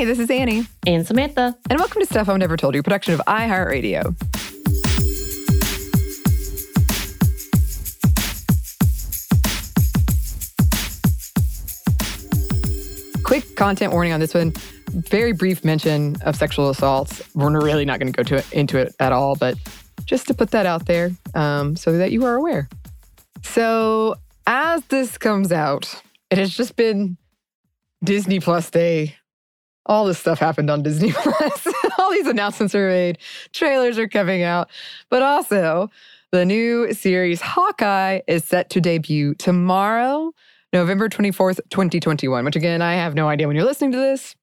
Hey, this is Annie. And Samantha. And welcome to Stuff I've Never Told You, production of iHeartRadio. Quick content warning on this one. Very brief mention of sexual assaults. We're really not going to go to it, into it at all, but just to put that out there um, so that you are aware. So, as this comes out, it has just been Disney Plus Day. All this stuff happened on Disney Plus. All these announcements are made, trailers are coming out, but also the new series Hawkeye is set to debut tomorrow, November 24th, 2021, which again, I have no idea when you're listening to this,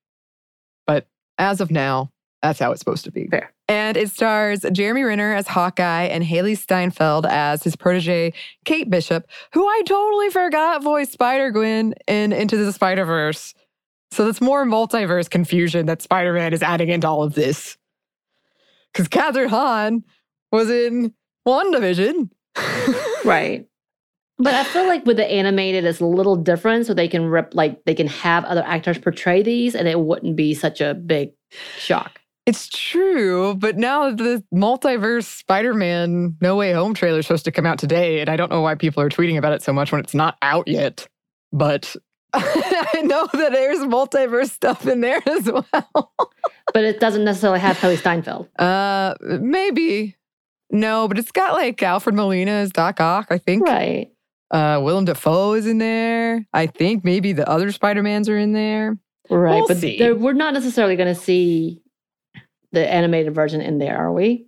but as of now, that's how it's supposed to be. Fair. And it stars Jeremy Renner as Hawkeye and Hailee Steinfeld as his protege, Kate Bishop, who I totally forgot voiced Spider Gwen in Into the Spider Verse. So that's more multiverse confusion that Spider Man is adding into all of this. Because Kathryn Hahn was in WandaVision. right. But I feel like with the animated, it's a little different, so they can rip like they can have other actors portray these, and it wouldn't be such a big shock. It's true, but now the multiverse Spider Man No Way Home trailer is supposed to come out today, and I don't know why people are tweeting about it so much when it's not out yet. But I know that there's multiverse stuff in there as well. but it doesn't necessarily have Hailee Steinfeld. Uh, maybe. No, but it's got like Alfred Molina as Doc Ock, I think. Right. Uh, Willem Dafoe is in there. I think maybe the other Spider Mans are in there. Right, We'll but see. there- we're not necessarily going to see the animated version in there, are we?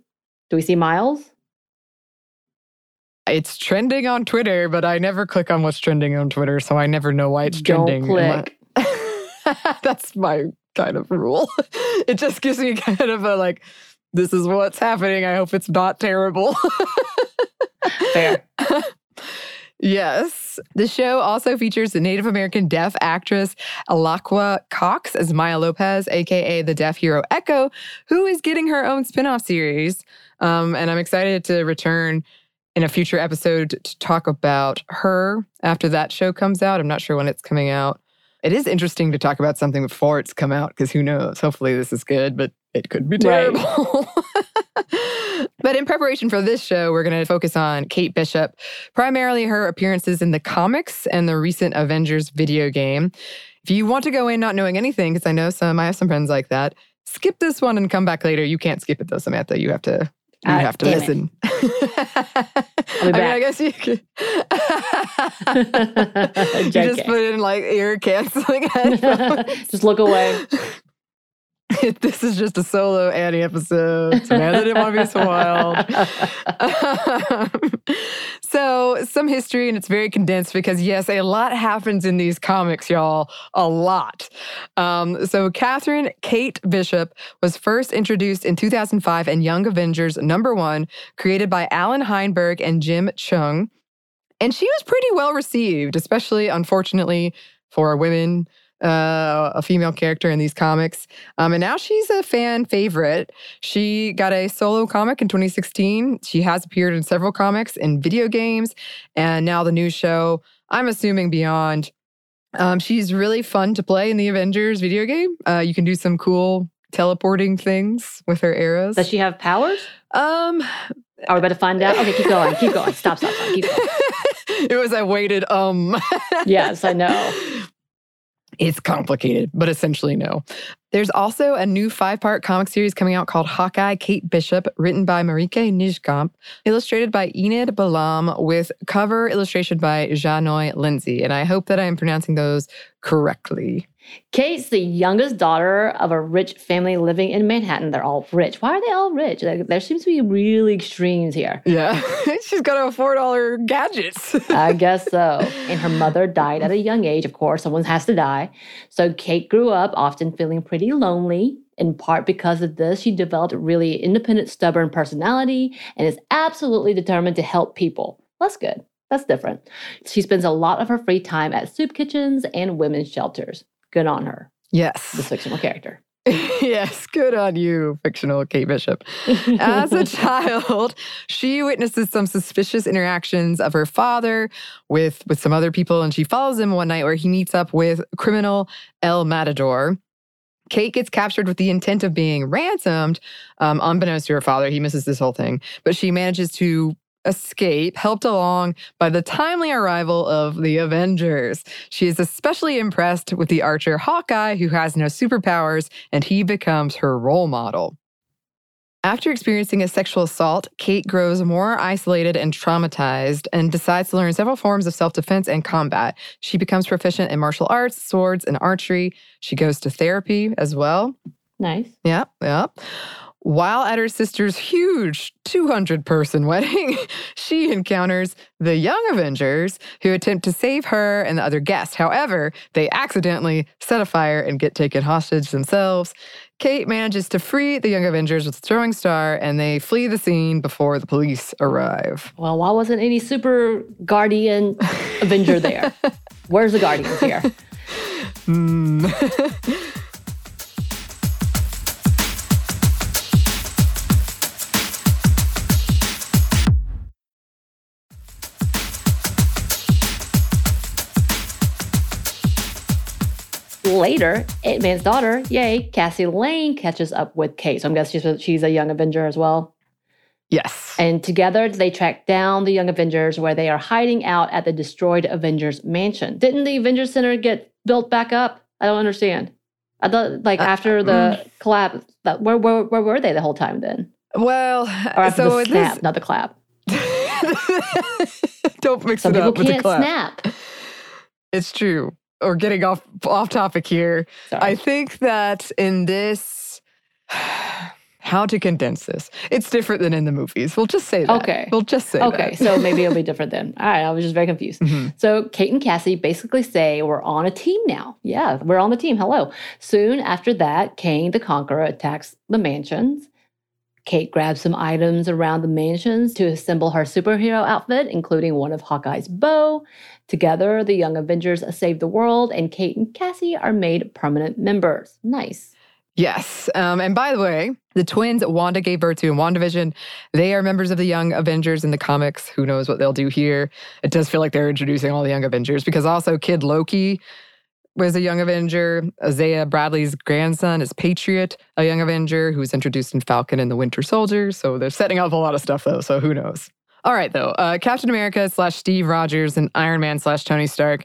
Do we see Miles? It's trending on Twitter, but I never click on what's trending on Twitter, so I never know why it's Don't trending. click. That's my kind of rule. It just gives me kind of a like, this is what's happening. I hope it's not terrible. Fair. Yes. The show also features the Native American deaf actress Alaqua Cox as Maya Lopez, aka the deaf hero Echo, who is getting her own spin-off series. Um, and I'm excited to return in a future episode to talk about her after that show comes out. I'm not sure when it's coming out. It is interesting to talk about something before it's come out because who knows? Hopefully this is good, but it could be Right. terrible. but in preparation for this show, we're going to focus on Kate Bishop, primarily her appearances in the comics and the recent Avengers video game. If you want to go in not knowing anything, because I know some, I have some friends like that, skip this one and come back later. You can't skip it though, Samantha. You have to. You Ah, have to listen. I be mean, I guess you could. you just put in like ear canceling headphones. Just look away. this is just a solo Annie episode. Samantha didn't want to be so wild. so, some history, and it's very condensed because, yes, a lot happens in these comics, y'all. A lot. Um, so, Catherine Kate Bishop was first introduced in 2005 in Young Avengers number one, created by Allan Heinberg and Jim Cheung. And she was pretty well received, especially, unfortunately, for women, uh, a female character in these comics. Um, and now she's a fan favorite. She got a solo comic in 2016. She has appeared in several comics and video games, and now the new show. I'm assuming beyond. Um, she's really fun to play in the Avengers video game. Uh, you can do some cool teleporting things with her arrows. Does she have powers? um, Are we about to find out? Okay, keep going. Keep going. Stop, stop, stop. Keep going. it was a weighted um. Yes, I know. It's complicated, but essentially no. There's also a new five part comic series coming out called Hawkeye Kate Bishop, written by Marieke Nijkamp, illustrated by Enid Balam, with cover illustration by Jahnoy Lindsay. And I hope that I am pronouncing those correctly. Kate's the youngest daughter of a rich family living in Manhattan. They're all rich. Why are they all rich? Like, there seems to be really extremes here. Yeah, she's got to afford all her gadgets. I guess so. And her mother died at a young age. Of course, someone has to die. So Kate grew up often feeling pretty lonely. In part because of this, she developed a really independent, stubborn personality and is absolutely determined to help people. That's good. That's different. She spends a lot of her free time at soup kitchens and women's shelters. Good on her, this yes. fictional character. yes, good on you, fictional Kate Bishop. As a child, she witnesses some suspicious interactions of her father with, with some other people, and she follows him one night where he meets up with criminal El Matador. Kate gets captured with the intent of being ransomed, um, unbeknownst to her father. He misses this whole thing, but she manages to escape, helped along by the timely arrival of the Avengers. She is especially impressed with the archer Hawkeye, who has no superpowers, and he becomes her role model. After experiencing a sexual assault, Kate grows more isolated and traumatized and decides to learn several forms of self defense and combat. She becomes proficient in martial arts, swords, and archery. She goes to therapy as well. Nice. Yeah, yeah. While at her sister's huge 200 person wedding, she encounters the Young Avengers who attempt to save her and the other guests. However, they accidentally set a fire and get taken hostage themselves. Kate manages to free the Young Avengers with a throwing star and they flee the scene before the police arrive. Well, why wasn't any super guardian Avenger there? Where's the Guardians here? Hmm. Later, Ant Man's daughter, yay, Cassie Lang, catches up with Kate. So I'm guessing she's, she's a young Avenger as well. yes. And together they track down the Young Avengers where they are hiding out at the destroyed Avengers mansion. Didn't the Avengers Center get built back up? I don't understand. I thought, like, Uh, after the collapse, that, where, where, where were they the whole time then? well, so the snap, not the clap. Don't mix Some it people up with the can't clap. snap. It's true. Or getting off off topic here. Sorry. I think that in this, how to condense this? It's different than in the movies. We'll just say that. Okay. We'll just say okay, so maybe it'll be different then. All right, I was just very confused. Mhm. So Kate and Cassie basically say we're on a team now. Yeah, we're on the team. Hello. Soon after that, Kang the Conqueror attacks the mansions. Kate grabs some items around the mansions to assemble her superhero outfit, including one of Hawkeye's bow. Together, the Young Avengers save the world, and Kate and Cassie are made permanent members. Nice. Yes. Um, and by the way, the twins Wanda gave birth to in WandaVision, they are members of the Young Avengers in the comics. Who knows what they'll do here? It does feel like they're introducing all the Young Avengers because also Kid Loki was a Young Avenger. Isaiah Bradley's grandson is Patriot, a Young Avenger who was introduced in Falcon and the Winter Soldier. So they're setting up a lot of stuff though. So who knows? All right, though. Uh, Captain America slash Steve Rogers and Iron Man slash Tony Stark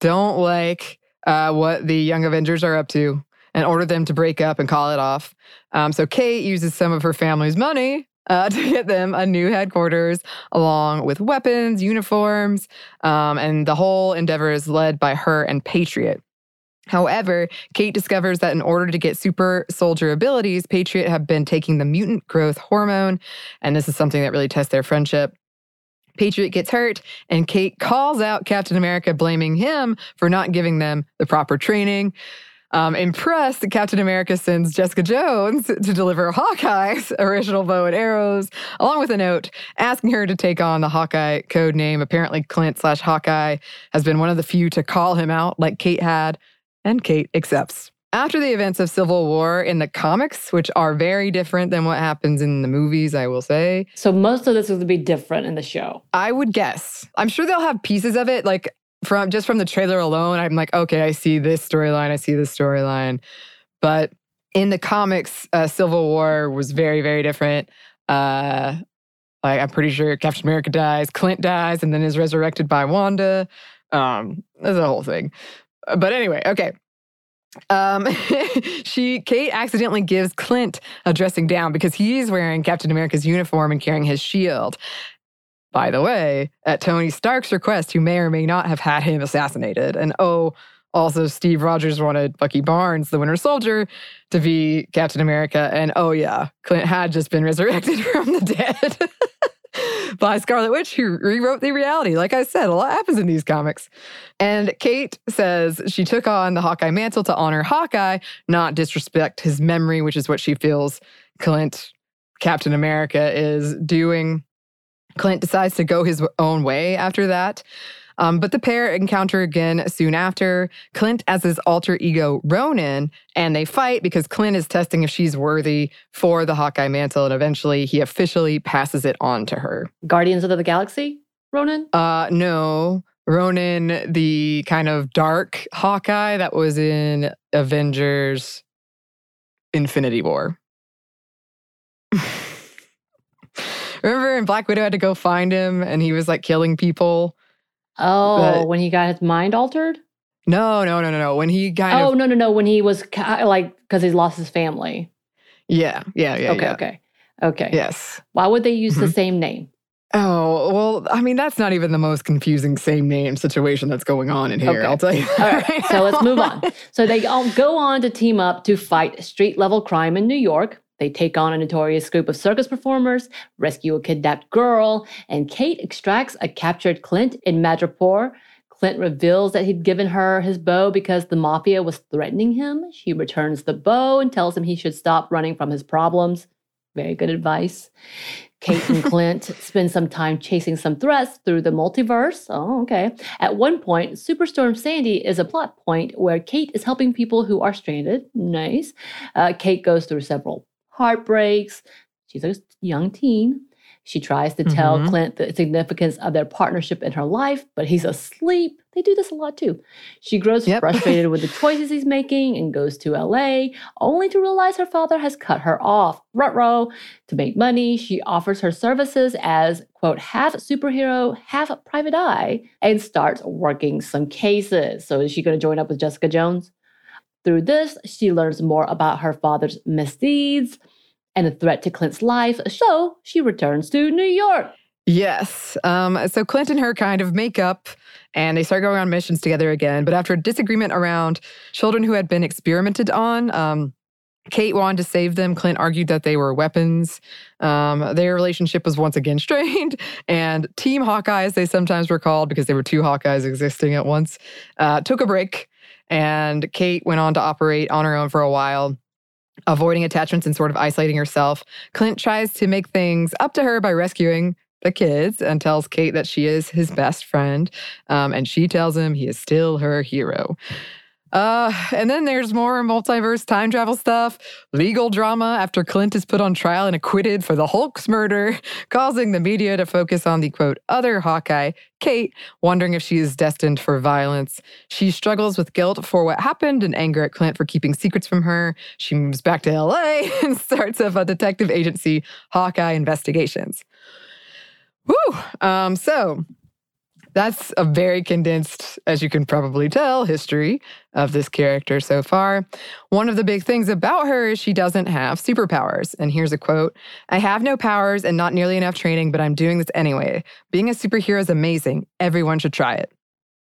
don't like uh, what the Young Avengers are up to and order them to break up and call it off. Um, so Kate uses some of her family's money uh, to get them a new headquarters, along with weapons, uniforms, um, and the whole endeavor is led by her and Patriot. However, Kate discovers that in order to get super soldier abilities, Patriot have been taking the mutant growth hormone, and this is something that really tests their friendship. Patriot gets hurt, and Kate calls out Captain America, blaming him for not giving them the proper training. Um, impressed, Captain America sends Jessica Jones to deliver Hawkeye's original bow and arrows, along with a note asking her to take on the Hawkeye code name. Apparently, Clint slash Hawkeye has been one of the few to call him out, like Kate had, and Kate accepts. After the events of Civil War in the comics, which are very different than what happens in the movies, I will say, So most of this is going to be different in the show. I would guess. I'm sure they'll have pieces of it, like from just from the trailer alone. I'm like, okay, I see this storyline, I see this storyline. But in the comics, uh, Civil War was very, very different. Uh, like I'm pretty sure Captain America dies, Clint dies, and then is resurrected by Wanda. Um, there's a whole thing. Uh, But anyway, okay. Um, she Kate accidentally gives Clint a dressing down because he's wearing Captain America's uniform and carrying his shield. By the way, at Tony Stark's request, who may or may not have had him assassinated. And oh, also Steve Rogers wanted Bucky Barnes, the Winter Soldier, to be Captain America. And oh yeah, Clint had just been resurrected from the dead. By Scarlet Witch, who rewrote the reality. Like I said, a lot happens in these comics. And Kate says she took on the Hawkeye mantle to honor Hawkeye, not disrespect his memory, which is what she feels Clint, Captain America, is doing. Clint decides to go his own way after that. Um, but the pair encounter again soon after. Clint as his alter ego Ronin, and they fight because Clint is testing if she's worthy for the Hawkeye mantle, and eventually he officially passes it on to her. Guardians of the Galaxy, Ronan? Uh, no, Ronin, the kind of dark Hawkeye that was in Avengers Infinity War. Remember, in Black Widow had to go find him, and he was like killing people. Oh, but, when he got his mind altered? No, no, no, no, no. When he kind oh, of. Oh, no, no, no. When he was like, because he lost his family. Yeah, yeah, yeah. Okay, yeah. okay. Okay. Yes. Why would they use mm-hmm. the same name? Oh, well, I mean, that's not even the most confusing same name situation that's going on in here, okay. I'll tell you. All right, so let's move on. So they all go on to team up to fight street level crime in New York. They take on a notorious group of circus performers, rescue a kidnapped girl, and Kate extracts a captured Clint in Madripoor. Clint reveals that he'd given her his bow because the mafia was threatening him. She returns the bow and tells him he should stop running from his problems. Very good advice. Kate and Clint spend some time chasing some threats through the multiverse. Oh, okay. At one point, Superstorm Sandy is a plot point where Kate is helping people who are stranded. Nice. Uh, Kate goes through several heartbreaks. She's a young teen. She tries to tell mm-hmm. Clint the significance of their partnership in her life, but he's asleep. They do this a lot too. She grows yep. frustrated with the choices he's making and goes to LA, only to realize her father has cut her off. Rutro. To make money, she offers her services as, quote, half superhero, half private eye, and starts working some cases. So is she going to join up with Jessica Jones? Through this, she learns more about her father's misdeeds and a threat to Clint's life, so she returns to New York. Yes. Um, so Clint and her kind of make up and they start going on missions together again. But after a disagreement around children who had been experimented on, um, Kate wanted to save them. Clint argued that they were weapons. Um, their relationship was once again strained. And Team Hawkeye, as they sometimes were called because there were two Hawkeyes existing at once, uh, took a break. And Kate went on to operate on her own for a while avoiding attachments and sort of isolating herself. Clint tries to make things up to her by rescuing the kids and tells Kate that she is his best friend. Um, and she tells him he is still her hero. Uh, and then there's more multiverse time travel stuff, legal drama after Clint is put on trial and acquitted for the Hulk's murder, causing the media to focus on the quote, other Hawkeye, Kate, wondering if she is destined for violence. She struggles with guilt for what happened and anger at Clint for keeping secrets from her. She moves back to LA and starts up a detective agency, Hawkeye Investigations. Woo! Um, so that's a very condensed, as you can probably tell, history of this character so far. One of the big things about her is she doesn't have superpowers. And here's a quote I have no powers and not nearly enough training, but I'm doing this anyway. Being a superhero is amazing. Everyone should try it.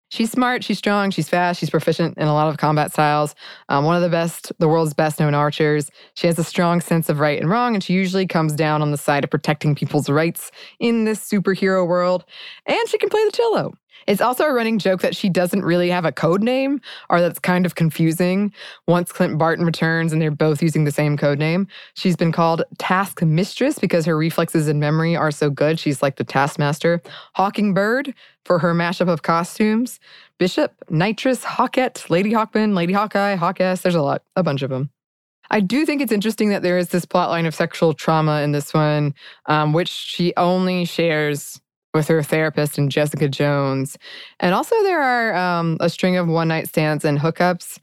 She's smart, she's strong, she's fast, she's proficient in a lot of combat styles. Um, one of the best, the world's best known archers. She has a strong sense of right and wrong, and she usually comes down on the side of protecting people's rights in this superhero world. And she can play the cello. It's also a running joke that she doesn't really have a code name, or that's kind of confusing. Once Clint Barton returns and they're both using the same code name, she's been called Task Mistress because her reflexes and memory are so good. She's like the taskmaster. Hawking Bird for her mashup of costumes. Bishop, Nitrous, Hawkette, Lady Hawkman, Lady Hawkeye, Hawkess. There's a lot, a bunch of them. I do think it's interesting that there is this plot line of sexual trauma in this one, um, which she only shares with her therapist and Jessica Jones. And also, there are um, a string of one night stands and hookups.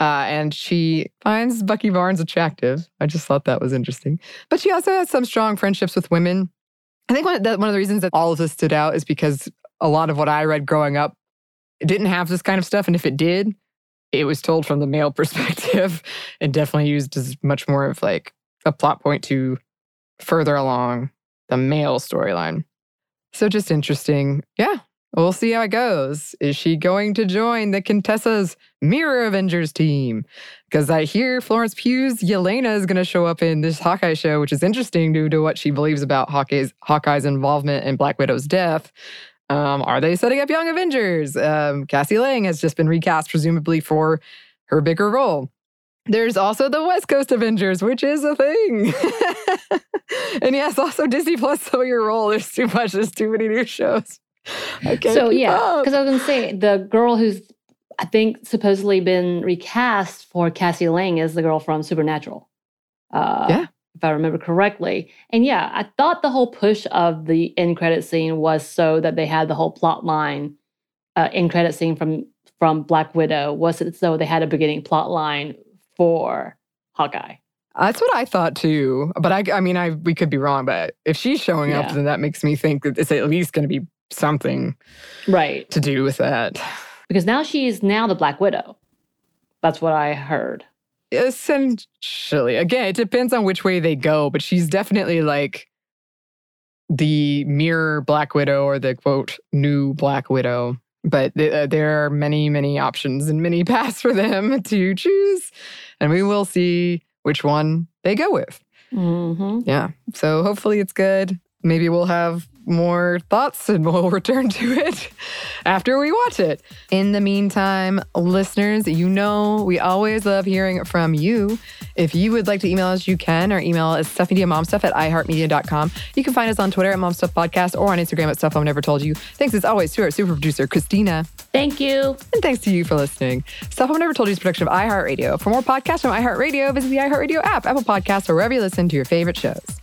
Uh, and she finds Bucky Barnes attractive. I just thought that was interesting. But she also has some strong friendships with women. I think one of, the, one of the reasons that all of this stood out is because a lot of what I read growing up didn't have this kind of stuff. And if it did, it was told from the male perspective and definitely used as much more of like a plot point to further along the male storyline. So just interesting. Yeah, we'll see how it goes. Is she going to join the Contessa's Mirror Avengers team? Because I hear Florence Pugh's Yelena is going to show up in this Hawkeye show, which is interesting due to what she believes about Hawkeye's, Hawkeye's involvement in Black Widow's death. Um, are they setting up Young Avengers? Um, Cassie Lang has just been recast, presumably for her bigger role. There's also the West Coast Avengers, which is a thing. and yes, also Disney Plus. So your role. There's too much. There's too many new shows. so yeah, because I was gonna say the girl who's I think supposedly been recast for Cassie Lang is the girl from Supernatural. Uh, yeah, if I remember correctly. And yeah, I thought the whole push of the end credit scene was so that they had the whole plot line uh, end credit scene from from Black Widow was it so they had a beginning plot line for Hawkeye. That's what I thought too. But I, I mean, I we could be wrong. But if she's showing up, then that makes me think that it's at least going to be something Right. to do with that. Because now she's now the Black Widow. That's what I heard. Essentially, again, it depends on which way they go. But she's definitely like the mirror Black Widow or the quote new Black Widow. But th- uh, there are many, many options and many paths for them to choose, and we will see which one they go with. Mm-hmm. Yeah. So hopefully it's good. Maybe we'll have more thoughts and we'll return to it after we watch it. In the meantime, listeners, you know we always love hearing from you. If you would like to email us, you can. Our email is stuffmediamomstuff at iheartmedia.com. You can find us on Twitter at momstuffpodcast or on Instagram at stuff I've never told you. Thanks as always to our super producer, Christina. Thank you. And thanks to you for listening. Stuff I've Never Told You is a production of iHeartRadio. For more podcasts from iHeartRadio, visit the iHeartRadio app, Apple Podcasts, or wherever you listen to your favorite shows.